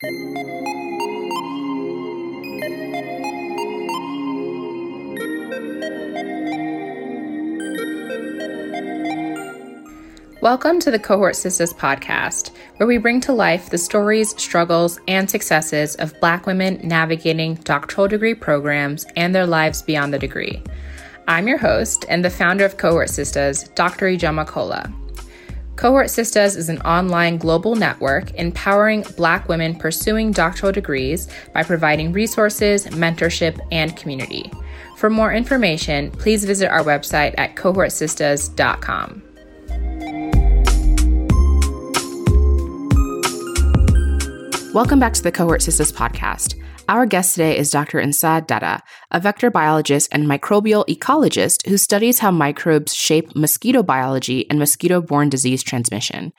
Welcome to the Cohort Sistas podcast, where we bring to life the stories, struggles, and successes of Black women navigating doctoral degree programs and their lives beyond the degree. I'm your host and the founder of Cohort Sistas, Dr. Ijeoma Kola. Cohort Sistas is an online global network empowering Black women pursuing doctoral degrees by providing resources, mentorship, and community. For more information, please visit our website at cohortsistas.com. Welcome back to the Cohort Sistas podcast. Our guest today is Dr. Nsa Dada, a vector biologist and microbial ecologist who studies how microbes shape mosquito biology and mosquito borne disease transmission.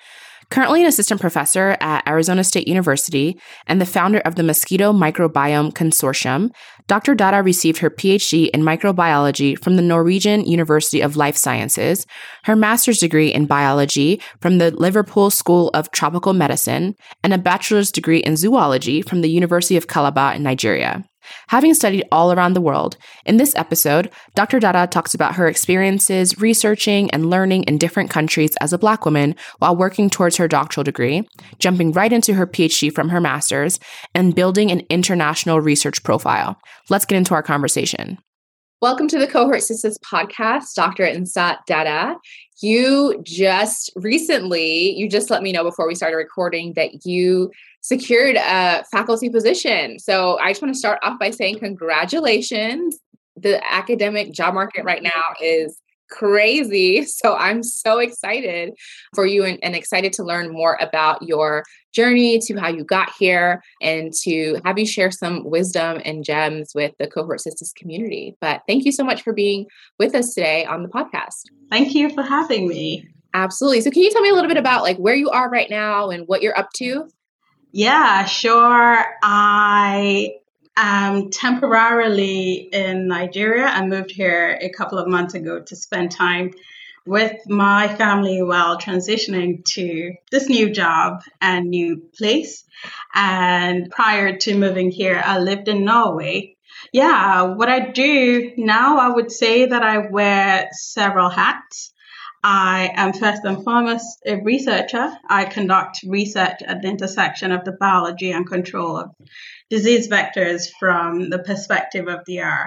Currently an assistant professor at Arizona State University and the founder of the Mosquito Microbiome Consortium, Dr. Dada received her PhD in microbiology from the Norwegian University of Life Sciences, her master's degree in biology from the Liverpool School of Tropical Medicine, and a bachelor's degree in zoology from the University of Calabar in Nigeria. Having studied all around the world, in this episode, Dr. Dada talks about her experiences researching and learning in different countries as a Black woman while working towards her doctoral degree, jumping right into her PhD from her master's, and building an international research profile. Let's get into our conversation. Welcome to the Cohort Sistas podcast, Dr. Nsa Dada. You just recently, you just let me know before we started recording that you secured a faculty position. So I just want to start off by saying congratulations. The academic job market right now is crazy. So I'm so excited for you and, and, excited to learn more about your journey to how you got here and to have you share some wisdom and gems with the Cohort Sistas community. But thank you so much for being with us today on the podcast. Thank you for having me. Absolutely. So can you tell me a little bit about like where you are right now and what you're up to? Yeah, sure. I am temporarily in Nigeria. I moved here a couple of months ago to spend time with my family while transitioning to this new job and new place. And prior to moving here, I lived in Norway. Yeah, what I do now, I would say that I wear several hats. I am first and foremost a researcher. I conduct research at the intersection of the biology and control of disease vectors from the perspective of the uh,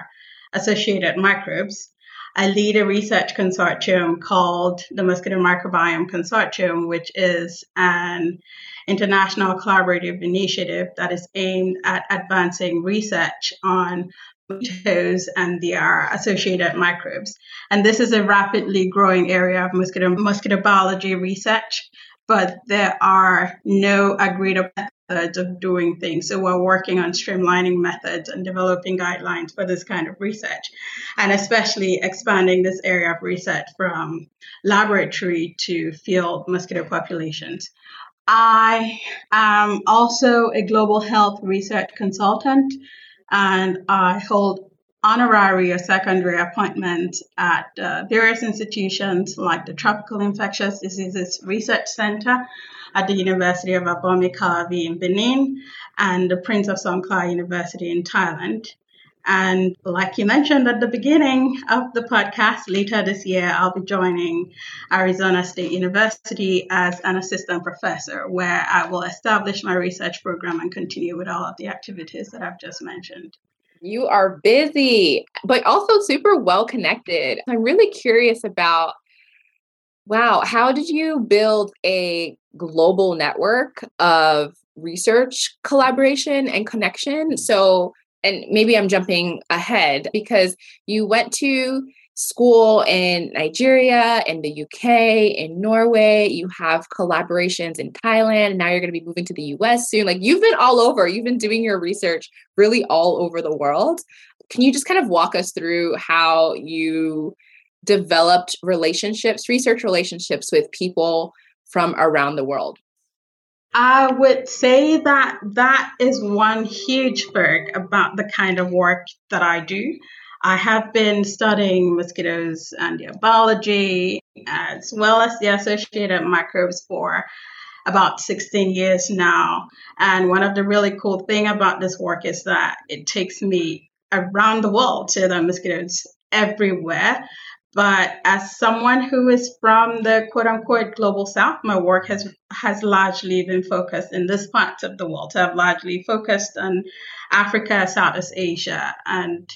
associated microbes. I lead a research consortium called the Mosquito Microbiome Consortium, which is an international collaborative initiative that is aimed at advancing research on mosquitoes and their uh, associated microbes. And this is a rapidly growing area of mosquito, mosquito biology research, but there are no agreed upon methods of doing things. So we're working on streamlining methods and developing guidelines for this kind of research, and especially expanding this area of research from laboratory to field mosquito populations. I am also a global health research consultant and I hold honorary or secondary appointments at uh, various institutions like the Tropical Infectious Diseases Research Center at the University of Abomey Calavi in Benin and the Prince of Songkla University in Thailand. And like you mentioned at the beginning of the podcast, later this year, I'll be joining Arizona State University as an assistant professor, where I will establish my research program and continue with all of the activities that I've just mentioned. You are busy, but also super well connected. I'm really curious about wow, how did you build a global network of research collaboration and connection? So, and maybe I'm jumping ahead because you went to school in Nigeria, in the UK, in Norway. You have collaborations in Thailand. Now you're going to be moving to the US soon. Like you've been all over. You've been doing your research really all over the world. Can you just kind of walk us through how you developed relationships, research relationships with people from around the world? I would say that that is one huge perk about the kind of work that I do. I have been studying mosquitoes and their biology as well as the associated microbes for about 16 years now. And one of the really cool thing about this work is that it takes me around the world to the mosquitoes everywhere. But as someone who is from the quote unquote global south, my work has has largely been focused in this part of the world. I've largely focused on Africa, Southeast Asia, and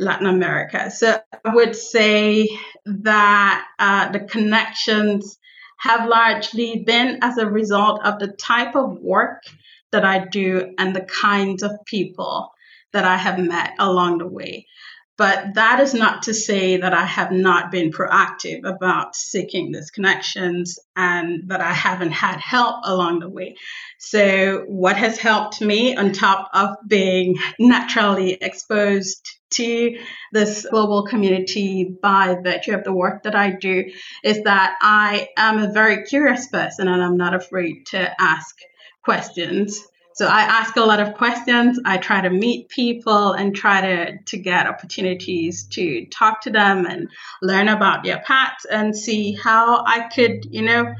Latin America. So I would say that uh, the connections have largely been as a result of the type of work that I do and the kinds of people that I have met along the way. But that is not to say that I have not been proactive about seeking these connections and that I haven't had help along the way. So, what has helped me, on top of being naturally exposed to this global community by virtue of the work that I do, is that I am a very curious person and I'm not afraid to ask questions so I ask a lot of questions. I try to meet people and try to, to get opportunities to talk to them and learn about their paths and see how I could, you know,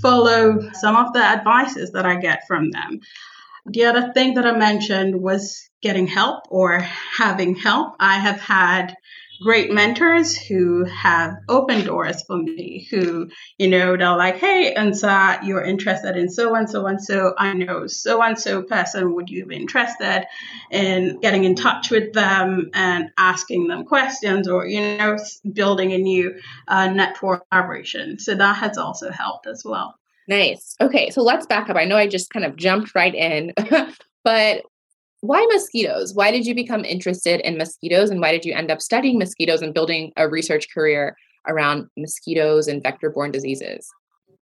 follow some of the advices that I get from them. The other thing that I mentioned was getting help or having help. I have had great mentors who have opened doors for me who you know they're like hey Nsa you're interested in so and so and so i know so and so person would you be interested in getting in touch with them and asking them questions or you know building a new uh, network collaboration so that has also helped as well Nice. Okay, so let's back up. I know I just kind of jumped right in, but why mosquitoes? Why did you become interested in mosquitoes and why did you end up studying mosquitoes and building a research career around mosquitoes and vector borne diseases?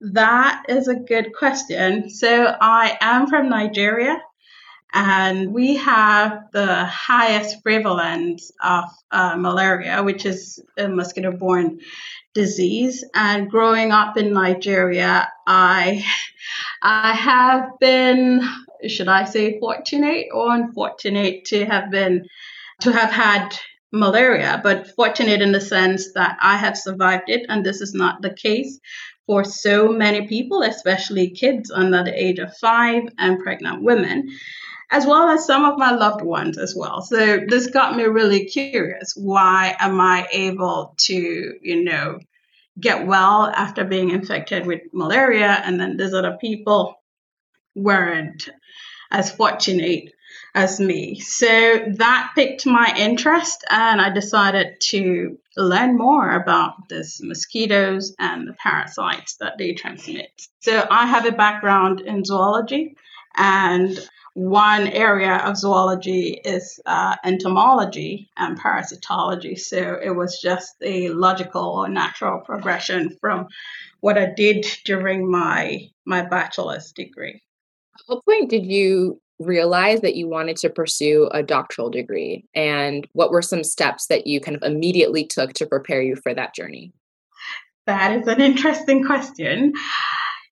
That is a good question. So, I am from Nigeria and we have the highest prevalence of uh, malaria, which is a mosquito borne disease. And growing up in Nigeria, I I have been should I say fortunate or unfortunate to have been to have had malaria, but fortunate in the sense that I have survived it, and this is not the case for so many people, especially kids under the age of five and pregnant women, as well as some of my loved ones as well. So this got me really curious. Why am I able to, you know, get well after being infected with malaria, and then there's other people weren't as fortunate as me. So that piqued my interest, and I decided to learn more about these mosquitoes and the parasites that they transmit. So I have a background in zoology, and one area of zoology is uh, entomology and parasitology. So it was just a logical or natural progression from what I did during my my bachelor's degree. At what point did you realize that you wanted to pursue a doctoral degree? And what were some steps that you kind of immediately took to prepare you for that journey? That is an interesting question.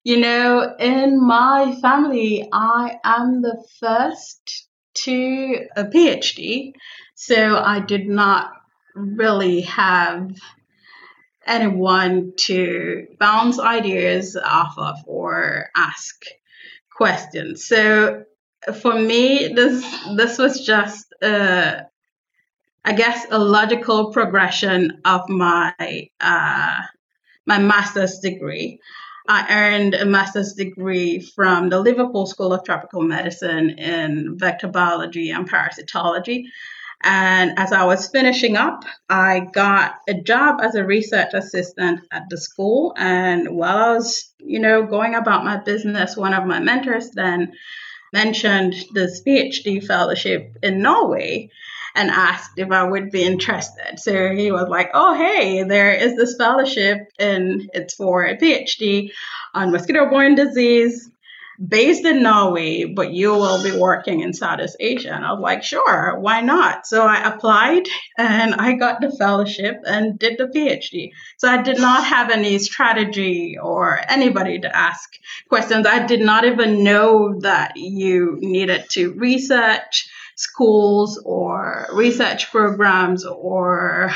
You know, in my family, I am the first to a PhD. So I did not really have anyone to bounce ideas off of or ask questions. So for me, this this was just uh, I guess a logical progression of my uh, my master's degree. I earned a master's degree from the Liverpool School of Tropical Medicine in vector biology and parasitology. And as I was finishing up, I got a job as a research assistant at the school. And while I was, you know, going about my business, one of my mentors then mentioned this PhD fellowship in Norway and asked if I would be interested. So he was like, "Oh, hey, there is this fellowship, and it's for a PhD on mosquito-borne disease based in Norway, but you will be working in Southeast Asia. And I was like, sure, why not? So I applied and I got the fellowship and did the PhD. So I did not have any strategy or anybody to ask questions. I did not even know that you needed to research schools or research programs or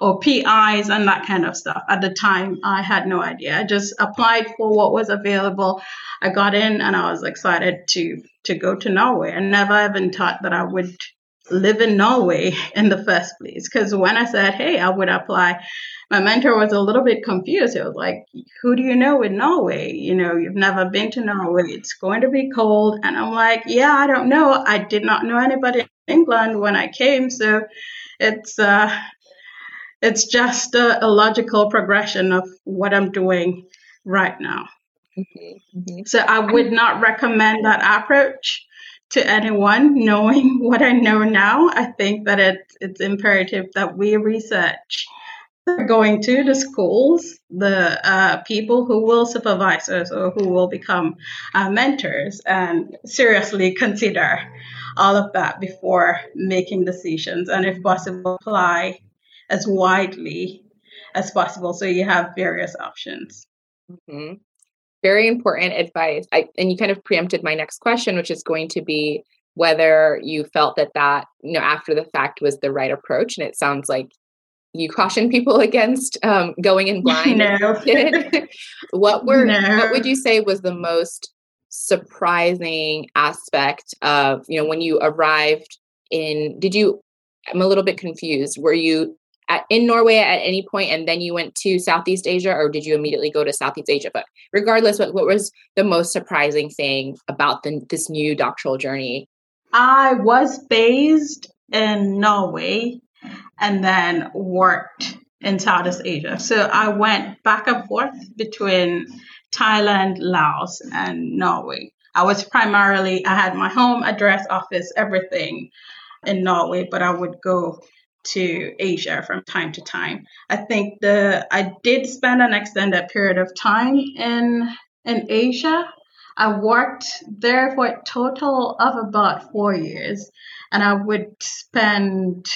or PIs and that kind of stuff. At the time, I had no idea. I just applied for what was available. I got in and I was excited to to go to Norway. I never even thought that I would live in Norway in the first place. Because when I said, hey, I would apply, my mentor was a little bit confused. He was like, who do you know in Norway? You know, you've never been to Norway. It's going to be cold. And I'm like, yeah, I don't know. I did not know anybody in England when I came. So it's, uh, it's just a, a logical progression of what I'm doing right now. Mm-hmm, mm-hmm. So I would not recommend that approach to anyone knowing what I know now. I think that it's it's imperative that we research going to the schools, the uh, people who will supervise us or who will become uh, mentors, and seriously consider all of that before making decisions, and if possible, apply as widely as possible so you have various options. Mm-hmm very important advice. I, and you kind of preempted my next question, which is going to be whether you felt that that, you know, after the fact was the right approach. And it sounds like you caution people against um, going in blind. No. what were, no. what would you say was the most surprising aspect of, you know, when you arrived in, did you, I'm a little bit confused. Were you at, in Norway at any point and then you went to Southeast Asia or did you immediately go to Southeast Asia? But regardless, what, what was the most surprising thing about the, this new doctoral journey? I was based in Norway and then worked in Southeast Asia. So I went back and forth between Thailand, Laos, and Norway. I was primarily, I had my home address, office, everything in Norway, but I would go to Asia from time to time. I think the I did spend an extended period of time in in Asia. I worked there for a total of about four years, and I would spend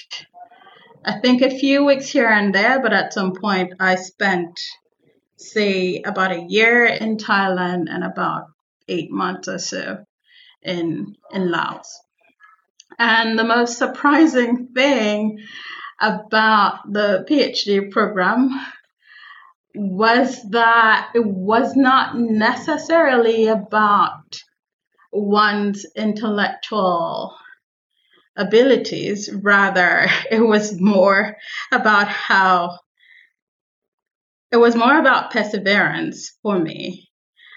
I think a few weeks here and there, but at some point I spent say about a year in Thailand and about eight months or so in in Laos. And the most surprising thing about the PhD program was that it was not necessarily about one's intellectual abilities. Rather, it was more about how it was more about perseverance for me,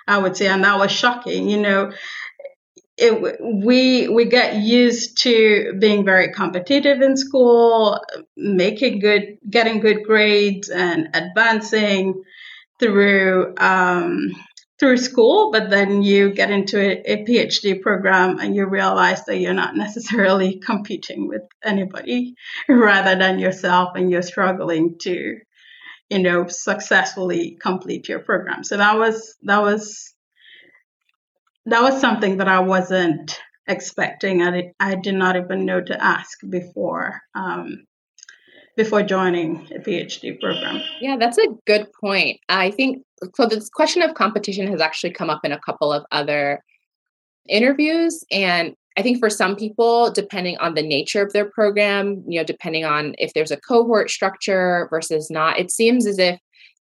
I would say. And that was shocking. You know, it, we we get used to being very competitive in school, making good, getting good grades, and advancing through um, through school. But then you get into a, a, PhD program and you realize that you're not necessarily competing with anybody rather than yourself, and you're struggling to, you know, successfully complete your program. So that was that was that was something that I wasn't expecting. I, I did not even know to ask before um, before joining a PhD program. Yeah, that's a good point. I think so. This question of competition has actually come up in a couple of other interviews, and I think for some people, depending on the nature of their program, you know, depending on if there's a cohort structure versus not, it seems as if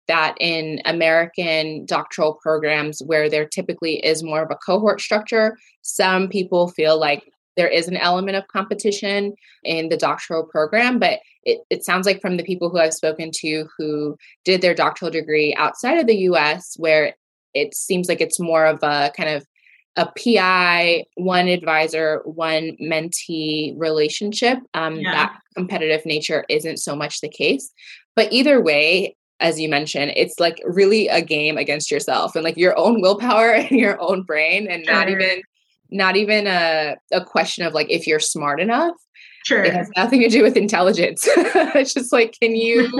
that in American doctoral programs where there typically is more of a cohort structure, some people feel like there is an element of competition in the doctoral program, but it, it sounds like from the people who I've spoken to who did their doctoral degree outside of the US, where it seems like it's more of a kind of a PI, one advisor, one mentee relationship. Um, yeah. That competitive nature isn't so much the case. But either way, as you mentioned, it's like really a game against yourself and like your own willpower and your own brain and sure. not even not even a, a question of like if you're smart enough. Sure. It has nothing to do with intelligence. it's just like can you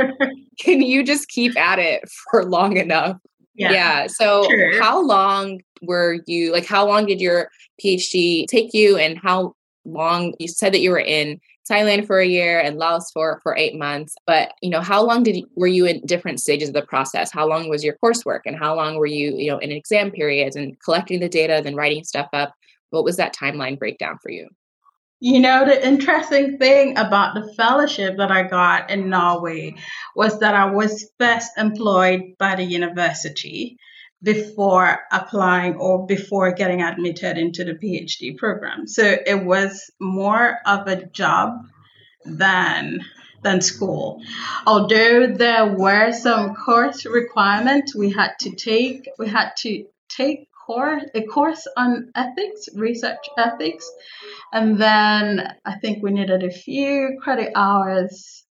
can you just keep at it for long enough? Yeah. yeah. So sure. how long were you like how long did your PhD take you and how long you said that you were in Thailand for a year and Laos for for eight months. But you know, how long did you, were you in different stages of the process? How long was your coursework, and how long were you you know in exam periods and collecting the data, then writing stuff up? What was that timeline breakdown for you? you know, the interesting thing about the fellowship that I got in Norway was that I was first employed by the university before applying or before getting admitted into the PhD program. So it was more of a job than than school. Although there were some course requirements we had to take, we had to take course a course on ethics, research ethics, and then I think we needed a few credit hours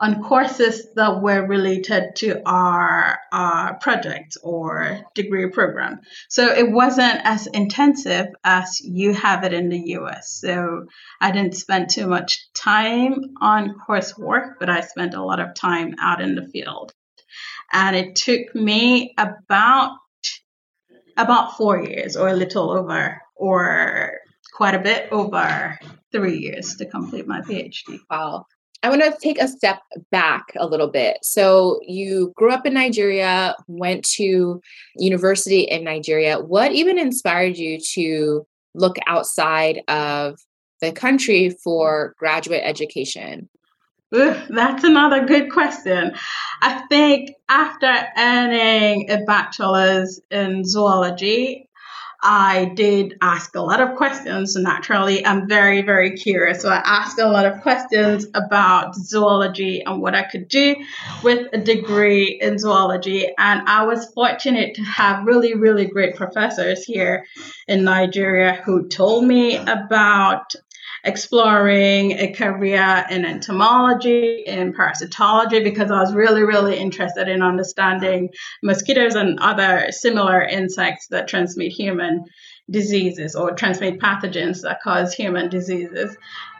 on courses that were related to our, our project or degree program. So it wasn't as intensive as you have it in the US. So I didn't spend too much time on coursework, but I spent a lot of time out in the field. And it took me about about four years or a little over or quite a bit over three years to complete my PhD. Wow. I want to take a step back a little bit. So, you grew up in Nigeria, went to university in Nigeria. What even inspired you to look outside of the country for graduate education? That's another good question. I think after earning a bachelor's in zoology, I did ask a lot of questions. Naturally, I'm very, very curious. So I asked a lot of questions about zoology and what I could do with a degree in zoology. And I was fortunate to have really, really great professors here in Nigeria who told me about exploring a career in entomology, and parasitology, because I was really, really interested in understanding mosquitoes and other similar insects that transmit human diseases or transmit pathogens that cause human diseases.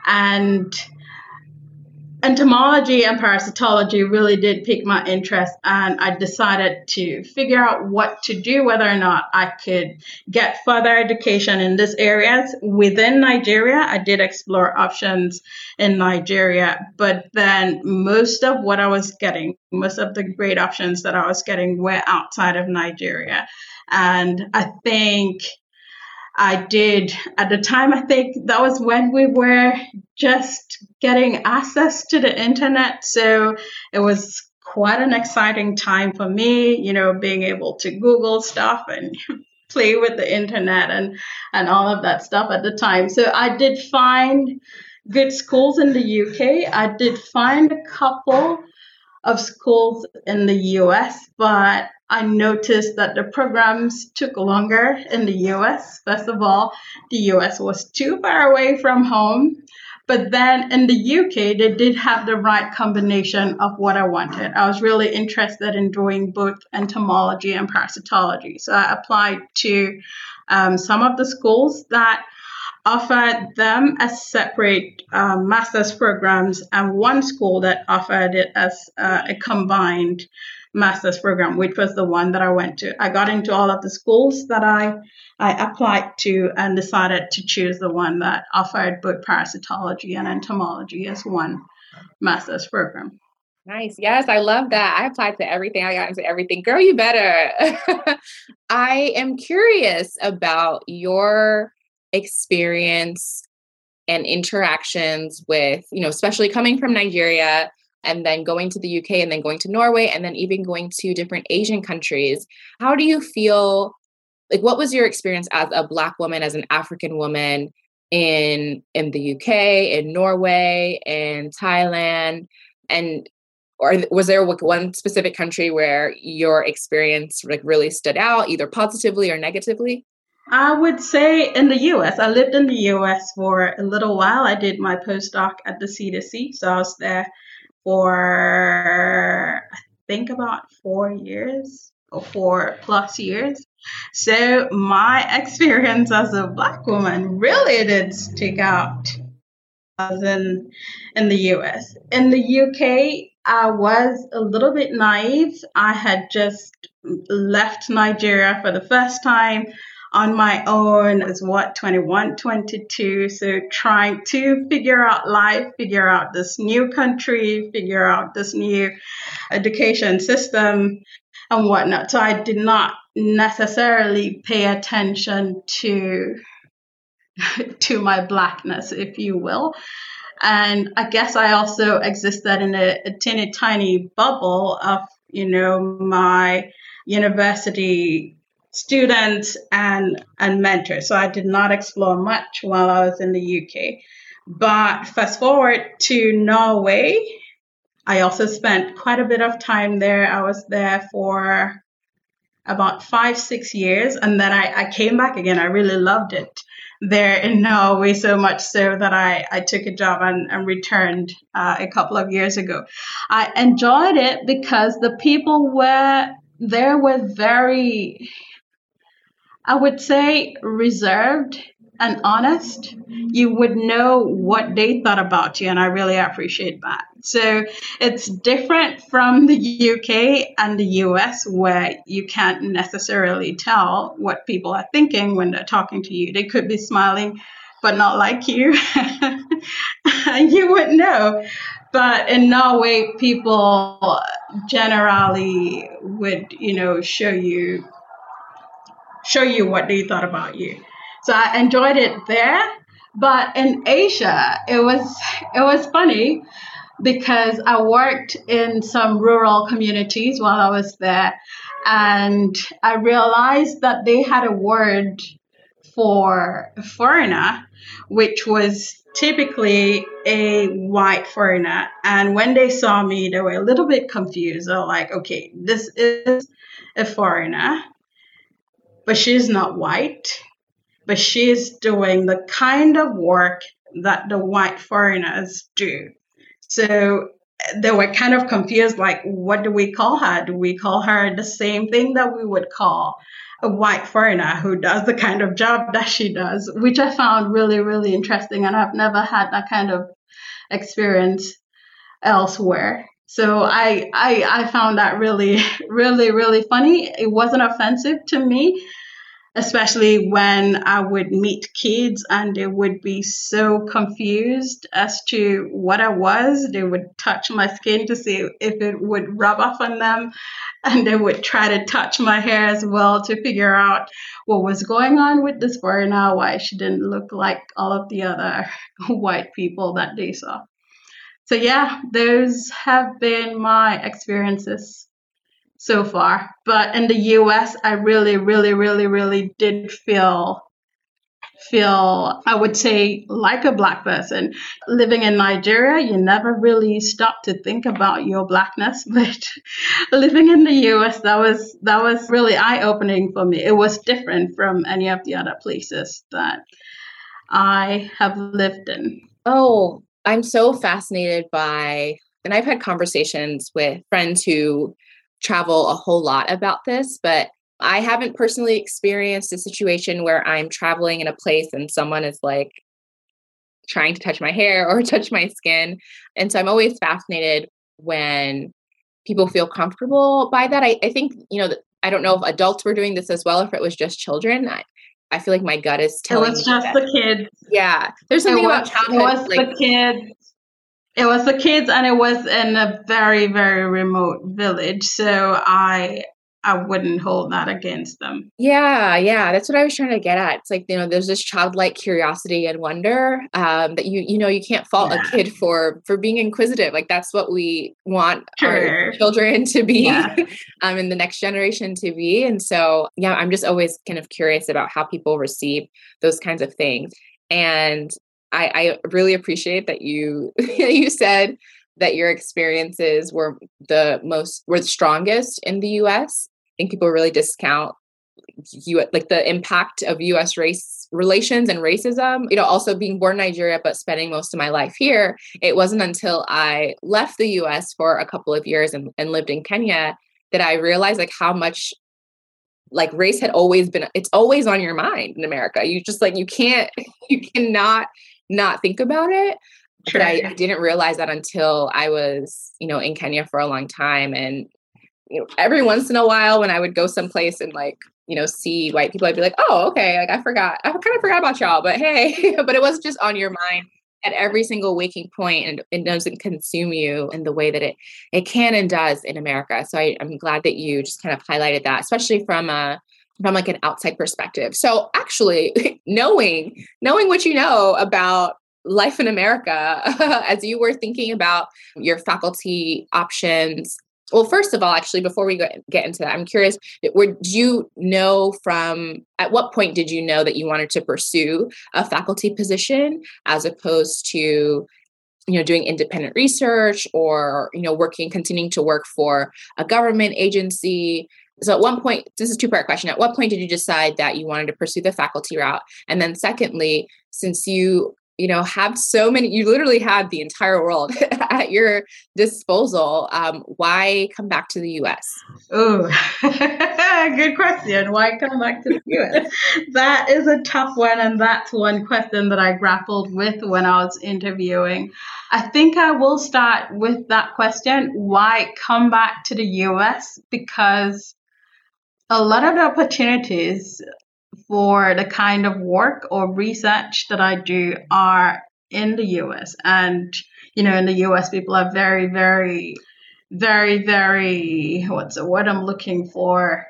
And entomology and parasitology really did pique my interest and i decided to figure out what to do whether or not i could get further education in these areas within nigeria i did explore options in nigeria but then most of what i was getting most of the great options that i was getting were outside of nigeria. And i think I did at the time. I think that was when we were just getting access to the internet. So it was quite an exciting time for me, you know, being able to Google stuff and play with the internet and, and all of that stuff at the time. So I did find good schools in the UK. I did find a couple of schools in the US, but I noticed that the programs took longer in the US. First of all, the US was too far away from home. But then in the UK, they did have the right combination of what I wanted. I was really interested in doing both entomology and parasitology. So I applied to um, some of the schools that offered them as separate um, master's programs and one school that offered it as uh, a combined master's program, which was the one that I went to. I got into all of the schools that I I applied to and decided to choose the one that offered both parasitology and entomology as one master's program. Nice. Yes, I love that. I applied to everything. I got into everything. Girl, you better. I am curious about your experience and interactions with, you know, especially coming from Nigeria and then going to the UK and then going to Norway and then even going to different Asian countries. How do you feel like what was your experience as a black woman as an African woman in in the UK, in Norway, in Thailand and or was there one specific country where your experience like really stood out either positively or negatively? I would say in the US. I lived in the US for a little while. I did my postdoc at the CDC, so I was there for I think about four years or four plus years. So my experience as a black woman really did stick out as in in the US. In the UK, I was a little bit naive. I had just left Nigeria for the first time on my own as what 21 22 so trying to figure out life figure out this new country figure out this new education system and whatnot so i did not necessarily pay attention to to my blackness, if you will. And I guess I also existed in a, a teeny tiny bubble of, you know, my university students and and mentors. So I did not explore much while I was in the UK. But fast forward to Norway, I also spent quite a bit of time there. I was there for about five, six years, and then I, I came back again. I really loved it there in Norway so much so that I, I took a job and, and returned uh, a couple of years ago. I enjoyed it because the people were there were very, I would say, reserved and honest, you would know what they thought about you. And I really appreciate that. So it's different from the UK and the US, where you can't necessarily tell what people are thinking when they're talking to you. They could be smiling, but not like you. you wouldn't know. But in Norway, people generally would, you know, show you show you what they thought about you. So I enjoyed it there. But in Asia, it was it was funny because I worked in some rural communities while I was there, and I realized that they had a word for a foreigner, which was typically a white foreigner. And when they saw me, they were a little bit confused. They're like, okay, this is a foreigner, but she's not white but she's doing the kind of work that the white foreigners do. So they were kind of confused like, what do we call her? Do we call her the same thing that we would call a white foreigner who does the kind of job that she does, which I found really, really interesting. And I've never had that kind of experience elsewhere. So I, I, I found that really, really, really funny. It wasn't offensive to me especially when I would meet kids and they would be so confused as to what I was. They would touch my skin to see if it would rub off on them, and they would try to touch my hair as well to figure out what was going on with this foreigner, why she didn't look like all of the other white people that they saw. So, yeah, those have been my experiences so far. But in the US, I really, really, really, really did feel feel I would say like a black person. Living in Nigeria, you never really stop to think about your blackness, but living in the US that was that was really eye-opening for me. It was different from any of the other places that I have lived in. Oh, I'm so fascinated by and I've had conversations with friends who travel a whole lot about this, but I haven't personally experienced a situation where I'm traveling in a place and someone is like trying to touch my hair or touch my skin. And so I'm always fascinated when people feel comfortable by that. I, I think, you know, I don't know if adults were doing this as well, if it was just children. I, I feel like my gut is telling It was just the kids. Yeah. There's something was, about childhood. It was like, the kids it was the kids, and it was in a very, very remote village. So I I wouldn't hold that against them. Yeah, yeah, that's what I was trying to get at. It's like you know, there's this childlike curiosity and wonder um, that you you know you can't fault yeah. a kid for for being inquisitive. Like that's what we want sure. our children to be, yeah. um, and the next generation to be. And so, yeah, I'm just always kind of curious about how people receive those kinds of things. And I, I really appreciate that you you said that your experiences were the most were the strongest in the US. I think people really discount you like the impact of US race relations and racism. You know, also being born in Nigeria but spending most of my life here, it wasn't until I left the US for a couple of years and, and lived in Kenya that I realized like how much like race had always been it's always on your mind in America. You just like you can't you cannot not think about it. Sure. But I, I didn't realize that until I was, you know, in Kenya for a long time. And you know, every once in a while when I would go someplace and like, you know, see white people, I'd be like, oh, okay, like I forgot. I kind of forgot about y'all, but hey, but it was just on your mind at every single waking point and it doesn't consume you in the way that it it can and does in America. So I, am glad that you just kind of highlighted that, especially from a from like an outside perspective. So actually knowing knowing what you know about life in America as you were thinking about your faculty options? Well first of all actually before we get into that i'm curious did you know from at what point did you know that you wanted to pursue a faculty position as opposed to you know doing independent research or you know working continuing to work for a government agency? So at one point this is two part question. At what point did you decide that you wanted to pursue the faculty route? And then secondly since you you know have so many you literally have the entire world at your disposal um, why come back to the us oh good question. Why come back to the us that is a tough one and that's one question that i grappled with when i was interviewing. I think i will start with that question why come back to the us because a lot of the opportunities for the kind of work or research that I do are in the US. And, you know, in the US, people are very, very, very, very, what's the word I'm looking for?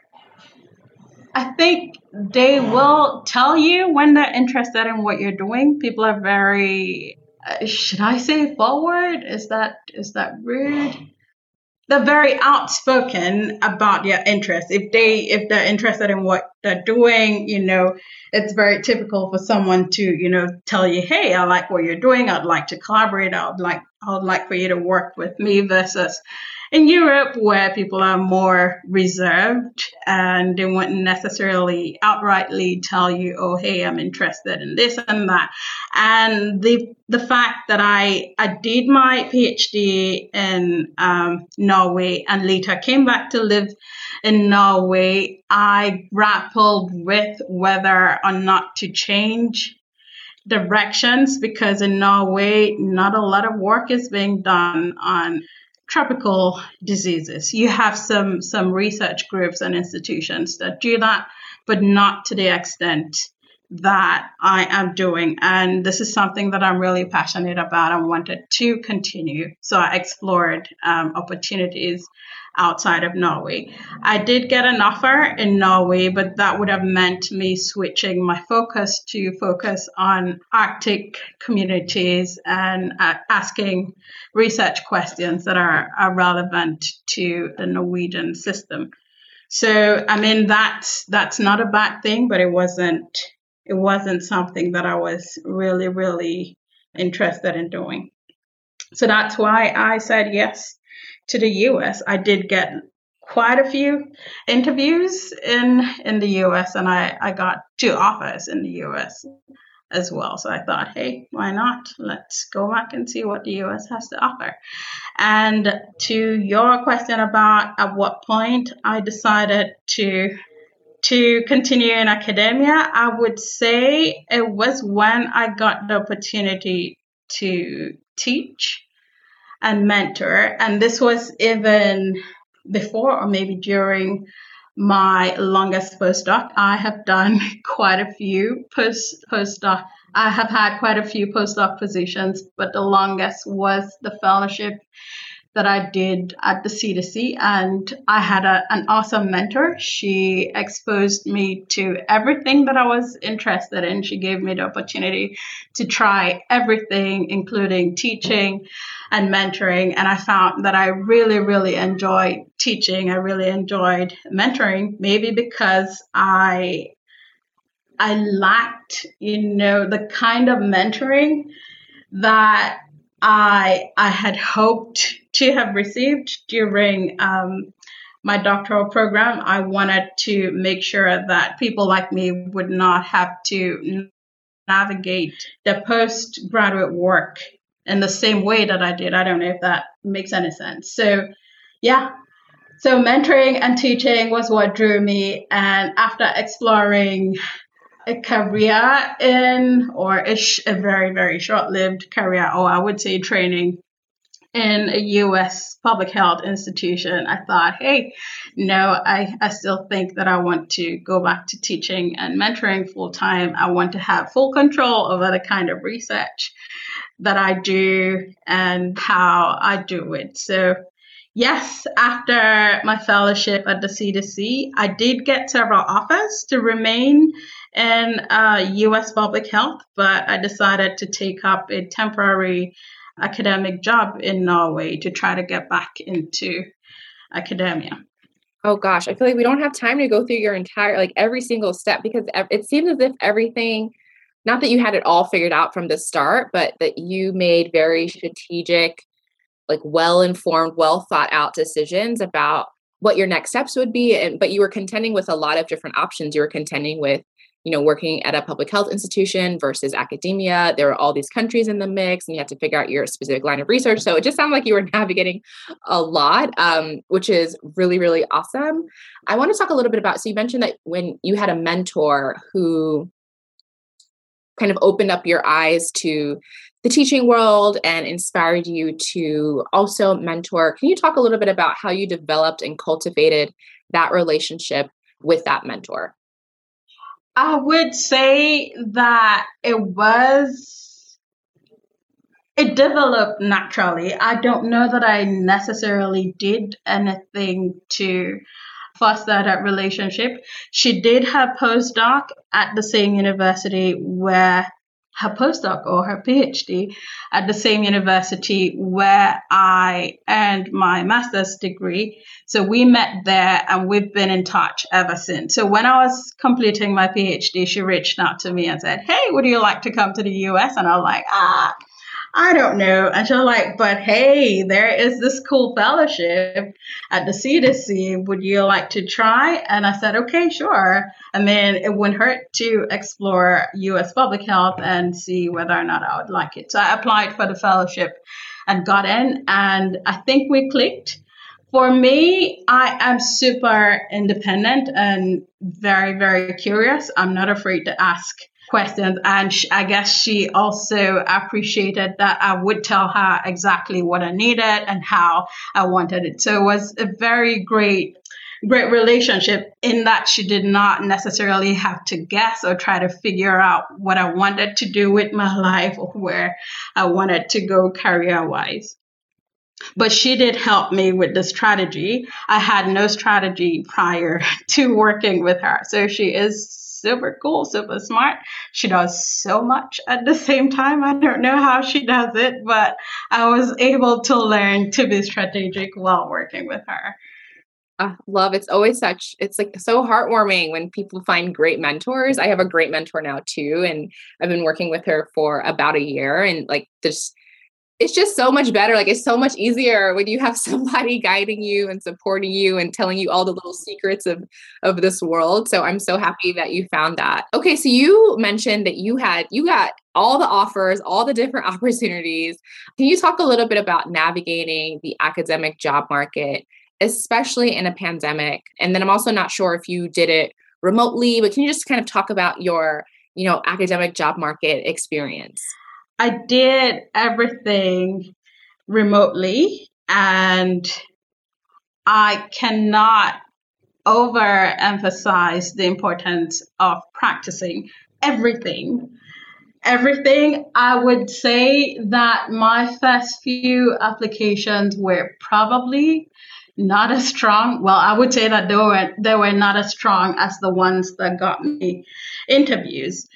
I think they will tell you when they're interested in what you're doing. People are very, uh, should I say forward? Is that is that rude? They're very outspoken about their interests. If they if they're interested in what they're doing, you know, it's very typical for someone to, you know, tell you, hey, I like what you're doing, I'd like to collaborate, I'd like I'd like for you to work with me versus in Europe, where people are more reserved and they wouldn't necessarily outrightly tell you, "Oh, hey, I'm interested in this and that," and the the fact that I I did my PhD in um, Norway and later came back to live in Norway, I grappled with whether or not to change directions because in Norway, not a lot of work is being done on tropical diseases. You have some some research groups and institutions that do that, but not to the extent that I am doing. And this is something that I'm really passionate about and wanted to continue. So I explored um, opportunities outside of Norway. I did get an offer in Norway, but that would have meant me switching my focus to focus on Arctic communities and uh, asking research questions that are, are relevant to the Norwegian system. So I mean that's that's not a bad thing, but it wasn't it wasn't something that I was really, really interested in doing. So that's why I said yes to the US. I did get quite a few interviews in in the US and I, I got two offers in the US as well. So I thought, hey, why not? Let's go back and see what the US has to offer. And to your question about at what point I decided to to continue in academia, I would say it was when I got the opportunity to teach and mentor. And this was even before or maybe during my longest postdoc. I have done quite a few post postdoc. I have had quite a few postdoc positions, but the longest was the fellowship that I did at the CDC, and I had a, an awesome mentor. She exposed me to everything that I was interested in. She gave me the opportunity to try everything, including teaching and mentoring. And I found that I really, really enjoyed teaching. I really enjoyed mentoring, maybe because I I lacked, you know, the kind of mentoring that I I had hoped to have received during um, my doctoral program. I wanted to make sure that people like me would not have to navigate the postgraduate work in the same way that I did. I don't know if that makes any sense. So, yeah. So, mentoring and teaching was what drew me. And after exploring a career in, or a, sh- a very, very short lived career, or I would say training in a US public health institution, I thought, hey, no, I, I still think that I want to go back to teaching and mentoring full time. I want to have full control over the kind of research that I do and how I do it. So, yes, after my fellowship at the CDC, I did get several offers to remain in uh, US public health, but I decided to take up a temporary academic job in Norway to try to get back into academia. Oh gosh, I feel like we don't have time to go through your entire, like every single step because it seems as if everything, not that you had it all figured out from the start, but that you made very strategic like well informed, well thought out decisions about what your next steps would be. And but you were contending with a lot of different options. You were contending with, you know, working at a public health institution versus academia. There were all these countries in the mix, and you had to figure out your specific line of research. So it just sounded like you were navigating a lot, um, which is really, really awesome. I want to talk a little bit about. So you mentioned that when you had a mentor who kind of opened up your eyes to the teaching world and inspired you to also mentor. Can you talk a little bit about how you developed and cultivated that relationship with that mentor? I would say that it was, it developed naturally. I don't know that I necessarily did anything to foster that relationship. She did her postdoc at the same university where her postdoc or her PhD at the same university where I earned my master's degree. So we met there and we've been in touch ever since. So when I was completing my PhD, she reached out to me and said, Hey, would you like to come to the US? And I was like, Ah, I don't know. And she's like, but hey, there is this cool fellowship at the CDC. Would you like to try? And I said, okay, sure. And then it wouldn't hurt to explore US public health and see whether or not I would like it. So I applied for the fellowship and got in. And I think we clicked. For me, I am super independent and very, very curious. I'm not afraid to ask questions. And I guess she also appreciated that I would tell her exactly what I needed and how I wanted it. So it was a very great great relationship in that she did not necessarily have to guess or try to figure out what I wanted to do with my life or where I wanted to go career wise. But she did help me with the strategy. I had no strategy prior to working with her. So she is super cool, super smart. She does so much at the same time. I don't know how she does it, but I was able to learn to be strategic while working with her. Uh, love it's always such it's like so heartwarming when people find great mentors i have a great mentor now too and i've been working with her for about a year and like this it's just so much better. Like it's so much easier when you have somebody guiding you and supporting you and telling you all the little secrets of of this world. So I'm so happy that you found that. Okay, so you mentioned that you had you got all the offers, all the different opportunities. Can you talk a little bit about navigating the academic job market, especially in a pandemic? And then I'm also not sure if you did it remotely, but can you just kind of talk about your, you know, academic job market experience? I did everything remotely and I cannot overemphasize the importance of practicing everything. Everything, I would say that my first few applications were probably not as strong. Well, I would say that they were they were not as strong as the ones that got me interviews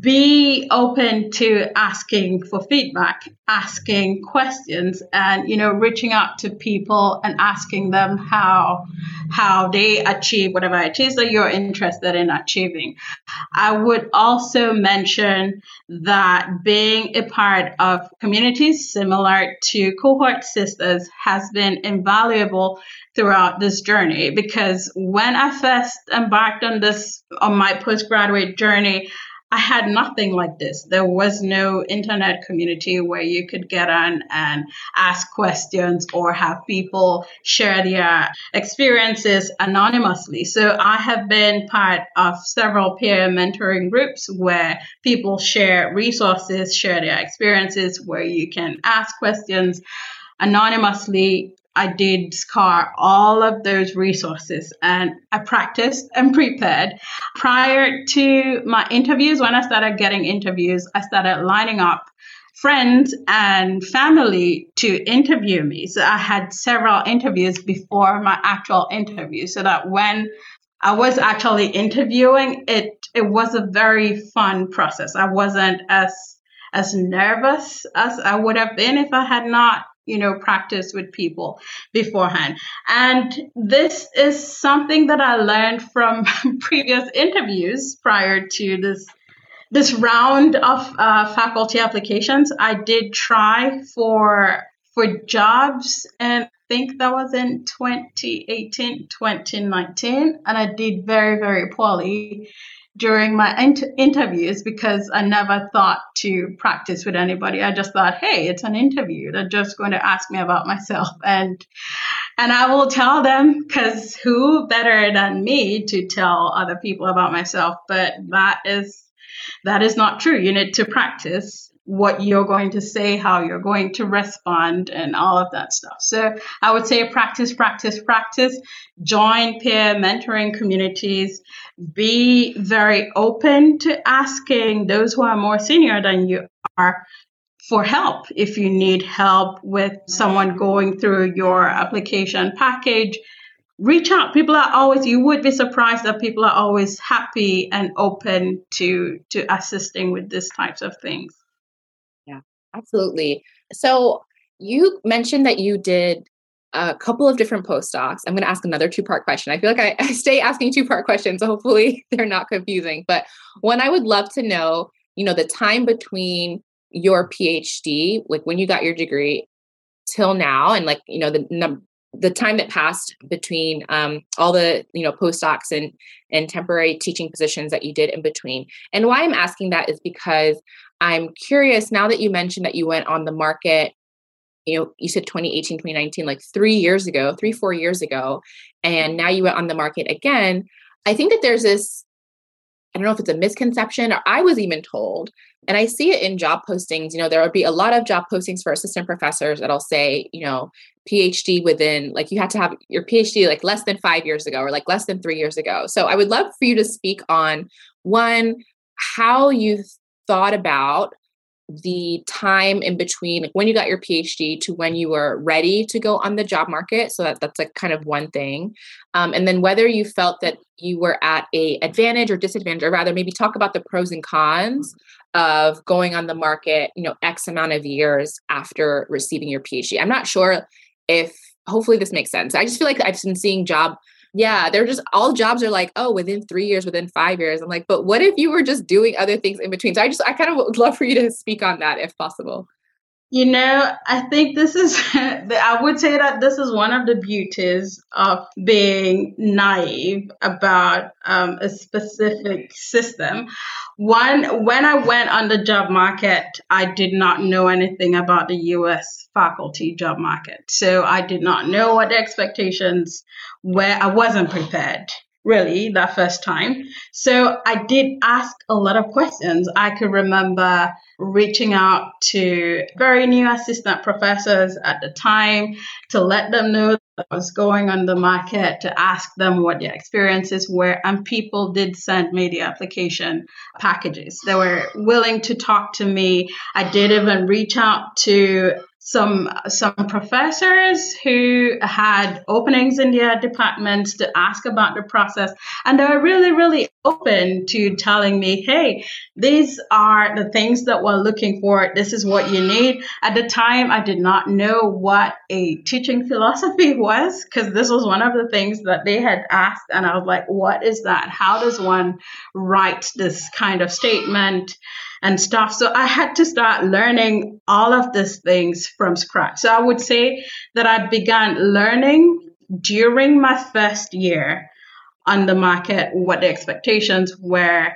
be open to asking for feedback, asking questions, and you know, reaching out to people and asking them how how they achieve whatever it is that you're interested in achieving. I would also mention that being a part of communities similar to Cohort Sistas has been invaluable throughout this journey because when I first embarked on this on my postgraduate journey, I had nothing like this. There was no internet community where you could get on and ask questions or have people share their experiences anonymously. So I have been part of several peer mentoring groups where people share resources, share their experiences, where you can ask questions anonymously I did scar all of those resources and I practiced and prepared. Prior to my interviews, when I started getting interviews, I started lining up friends and family to interview me. So I had several interviews before my actual interview so that when I was actually interviewing, it it was a very fun process. I wasn't as as nervous as I would have been if I had not you know, practice with people beforehand. And this is something that I learned from previous interviews prior to this this round of uh, faculty applications. I did try for for jobs and I think that was in 2018 2019 and I did very very poorly during my inter- interviews because I never thought to practice with anybody. I just thought, hey, it's an interview. They're just going to ask me about myself, and and I will tell them because who better than me to tell other people about myself? But that is that is not true. You need to practice what you're going to say, how you're going to respond, and all of that stuff. So I would say practice, practice, practice. Join peer mentoring communities. Be very open to asking those who are more senior than you are for help. If you need help with someone going through your application package, reach out. People are always, you would be surprised that people are always happy and open to, to assisting with these types of things. Absolutely. So you mentioned that you did a couple of different postdocs. I'm going to ask another two part question. I feel like I, I stay asking two part questions. So hopefully they're not confusing. But one, I would love to know, you know, the time between your PhD, like when you got your degree till now, and like, you know, the number the time that passed between um, all the you know postdocs and and temporary teaching positions that you did in between and why i'm asking that is because i'm curious now that you mentioned that you went on the market you know you said 2018 2019 like three years ago three four years ago and now you went on the market again i think that there's this I don't know if it's a misconception or I was even told, and I see it in job postings. You know, there would be a lot of job postings for assistant professors that'll say, you know, PhD within, like you had to have your PhD like less than five years ago or like less than three years ago. So I would love for you to speak on one, how you thought about the time in between like when you got your phd to when you were ready to go on the job market. So that that's like kind of one thing. Um, and then whether you felt that you were at a advantage or disadvantage or rather maybe talk about the pros and cons of going on the market you know x amount of years after receiving your phd i'm not sure if hopefully this makes sense i just feel like i've been seeing job yeah, they're just all jobs are like, oh, within three years, within five years. I'm like, but what if you were just doing other things in between? So I just, I kind of would love for you to speak on that if possible. You know, I think this is, I would say that this is one of the beauties of being naive about um, a specific system. One, when I went on the job market, I did not know anything about the US faculty job market. So I did not know what the expectations were. I wasn't prepared really that first time. So I did ask a lot of questions. I could remember reaching out to very new assistant professors at the time to let them know that I was going on the market, to ask them what their experiences were. And people did send me the application packages. They were willing to talk to me. I did even reach out to some some professors who had openings in their departments to ask about the process and they were really really open to telling me hey these are the things that we're looking for. This is what you need. At the time i did not know what a teaching philosophy was because this was one of the things that they had asked and i was like what is that? How does one write this kind of statement and stuff. So I had to start learning all of these things from scratch. So I would say that I began learning during my first year on the market what the expectations were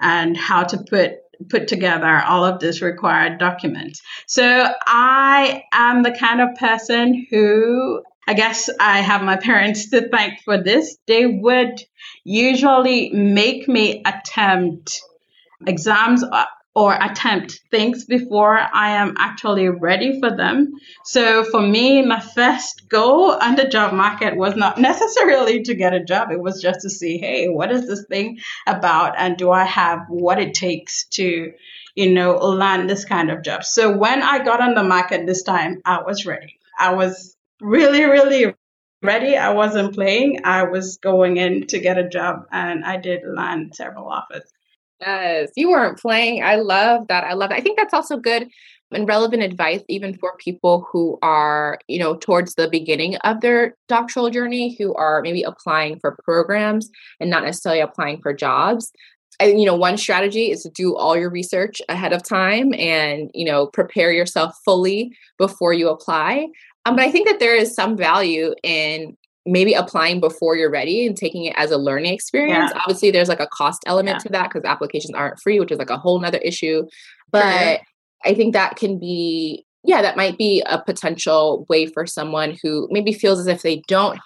and how to put put together all of this required documents. So I am the kind of person who I guess I have my parents to thank for this. They would usually make me attempt exams uh, or attempt things before I am actually ready for them. So for me, my first goal on the job market was not necessarily to get a job. It was just to see, hey, what is this thing about? And do I have what it takes to, you know, land this kind of job. So when I got on the market this time, I was ready. I was really, really ready. I wasn't playing. I was going in to get a job and I did land several offers. Yes, you weren't playing. I love that. I love that. I think that's also good and relevant advice even for people who are, you know, towards the beginning of their doctoral journey who are maybe applying for programs and not necessarily applying for jobs. And, you know, one strategy is to do all your research ahead of time and, you know, prepare yourself fully before you apply. Um, but I think that there is some value in maybe applying before you're ready and taking it as a learning experience. Yeah. Obviously, there's like a cost element yeah. to that because applications aren't free, which is like a whole nother issue. But I think that can be yeah, that might be a potential way for someone who maybe feels as if they don't,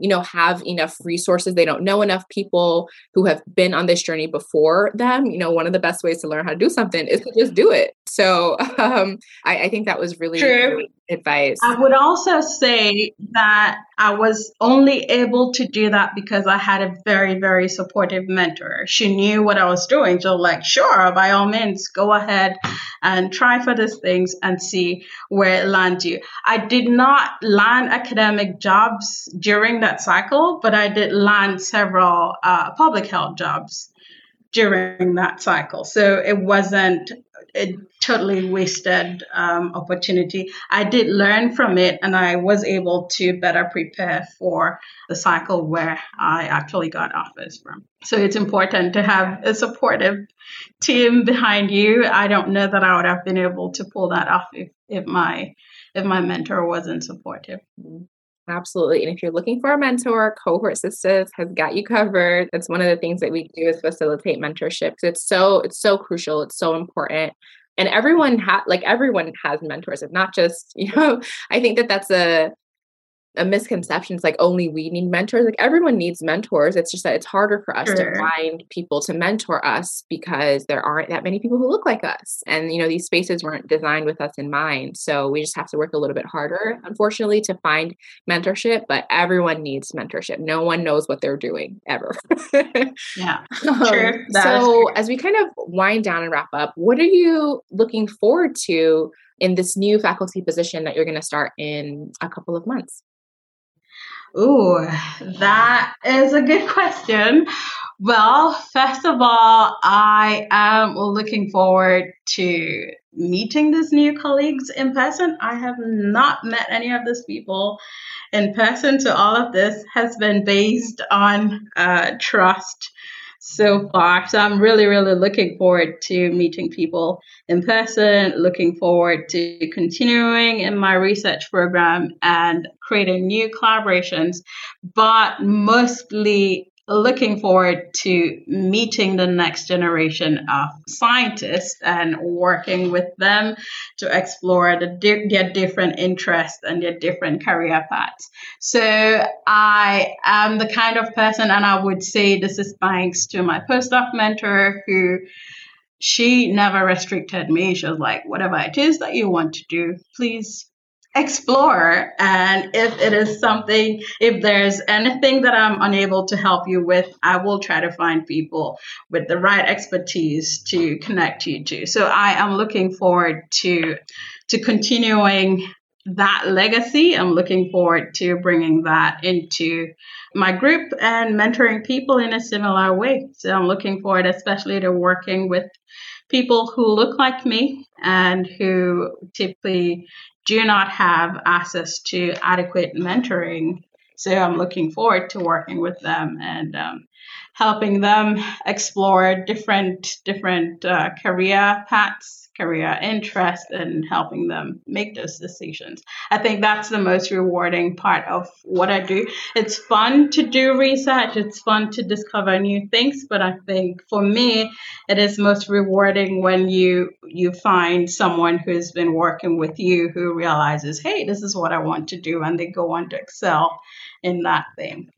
you know, have enough resources. They don't know enough people who have been on this journey before them. You know, one of the best ways to learn how to do something is to just do it. So um, I, I think that was really True. advice. I would also say that I was only able to do that because I had a very, very supportive mentor. She knew what I was doing. So, like, sure, by all means, go ahead and try for these things and see where it lands you. I did not land academic jobs during that cycle, but I did land several uh, public health jobs during that cycle. So it wasn't a totally wasted um, opportunity. I did learn from it and I was able to better prepare for the cycle where I actually got offers from. So it's important to have a supportive team behind you. I don't know that I would have been able to pull that off if, if my if my mentor wasn't supportive. Mm-hmm. Absolutely. And if you're looking for a mentor, Cohort Sistas has got you covered. That's one of the things that we do is facilitate mentorship. It's so it's so crucial. It's so important. And everyone ha- like everyone has mentors. It's not just, you know, I think that that's a a misconception. It's like only we need mentors. Like everyone needs mentors. It's just that it's harder for us sure. to find people to mentor us because there aren't that many people who look like us. And you know, these spaces weren't designed with us in mind. So we just have to work a little bit harder, unfortunately, to find mentorship. But everyone needs mentorship. No one knows what they're doing ever. yeah. True. Um, so as we kind of wind down and wrap up, what are you looking forward to? in this new faculty position that you're going to start in a couple of months? Ooh, that is a good question. Well, first of all, I am looking forward to meeting these new colleagues in person. I have not met any of these people in person, so all of this has been based on uh, trust so far. So I'm really, really looking forward to meeting people in person, looking forward to continuing in my research program and creating new collaborations, but mostly looking forward to meeting the next generation of scientists and working with them to explore the, their different interests and their different career paths. So I am the kind of person, and I would say this is thanks to my postdoc mentor who she never restricted me. She was like, whatever it is that you want to do, please explore and if it is something if there's anything that i'm unable to help you with i will try to find people with the right expertise to connect you to. So i am looking forward to to continuing that legacy. I'm looking forward to bringing that into my group and mentoring people in a similar way. So i'm looking forward especially to working with people who look like me and who typically do not have access to adequate mentoring. So I'm looking forward to working with them and um, helping them explore different different uh, career paths career interest and helping them make those decisions. I think that's the most rewarding part of what I do. It's fun to do research, it's fun to discover new things, but I think for me it is most rewarding when you you find someone who's been working with you who realizes, "Hey, this is what I want to do," and they go on to excel in that thing.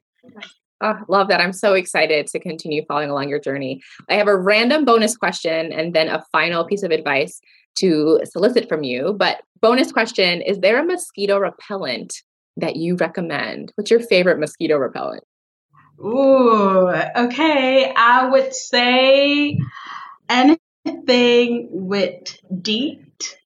Oh, love that. I'm so excited to continue following along your journey. I have a random bonus question and then a final piece of advice to solicit from you. But, bonus question Is there a mosquito repellent that you recommend? What's your favorite mosquito repellent? Ooh, okay. I would say anything with DEET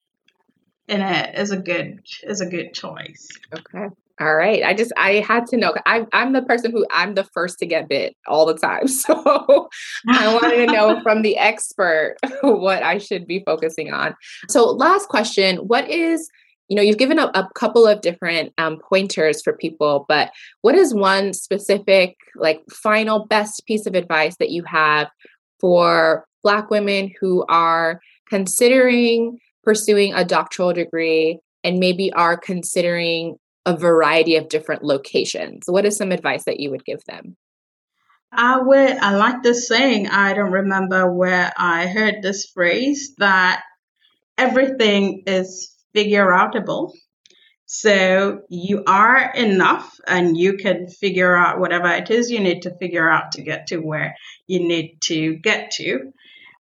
in it is a good is a good choice. Okay. All right. I just I had to know. I, I'm the person who I'm the first to get bit all the time. So I wanted to know from the expert what I should be focusing on. So last question: What is you know you've given a, a couple of different um, pointers for people, but what is one specific like final best piece of advice that you have for Black women who are considering pursuing a doctoral degree and maybe are considering a variety of different locations. What is some advice that you would give them? I would, I like this saying. I don't remember where I heard this phrase that everything is figure outable. So you are enough and you can figure out whatever it is you need to figure out to get to where you need to get to.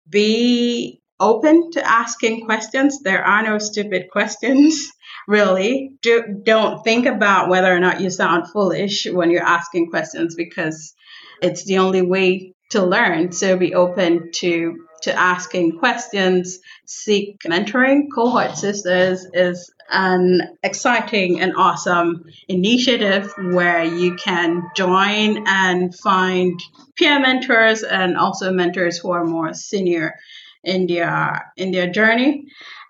Be open to asking questions. There are no stupid questions really. Do, don't think about whether or not you sound foolish when you're asking questions because it's the only way to learn. So be open to to asking questions, seek mentoring. Cohort Sistas is an exciting and awesome initiative where you can join and find peer mentors and also mentors who are more senior in their in their journey.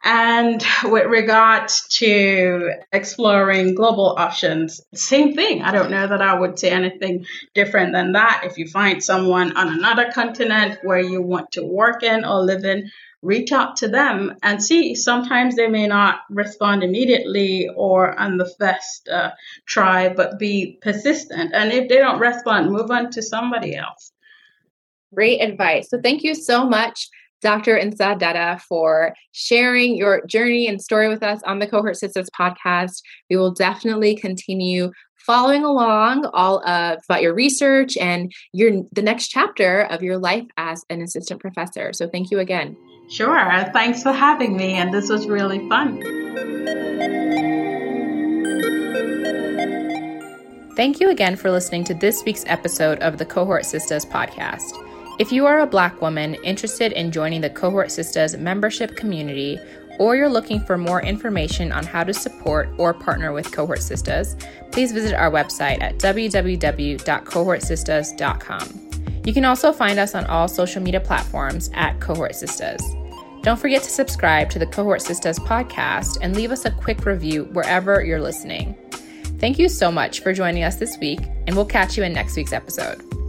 And with regards to exploring global options, same thing. I don't know that I would say anything different than that. If you find someone on another continent where you want to work in or live in, reach out to them and see. Sometimes they may not respond immediately or on the first uh, try, but be persistent. And if they don't respond, move on to somebody else. Great advice. So, thank you so much Dr. Nsa Dada, for sharing your journey and story with us on the Cohort Sistas podcast. We will definitely continue following along all of about your research and your the next chapter of your life as an assistant professor. So thank you again. Sure. Thanks for having me and this was really fun. Thank you again for listening to this week's episode of the Cohort Sistas podcast. If you are a Black woman interested in joining the Cohort Sistas membership community, or you're looking for more information on how to support or partner with Cohort Sistas, please visit our website at www.cohortsistas.com. You can also find us on all social media platforms at Cohort Sistas. Don't forget to subscribe to the Cohort Sistas podcast and leave us a quick review wherever you're listening. Thank you so much for joining us this week, and we'll catch you in next week's episode.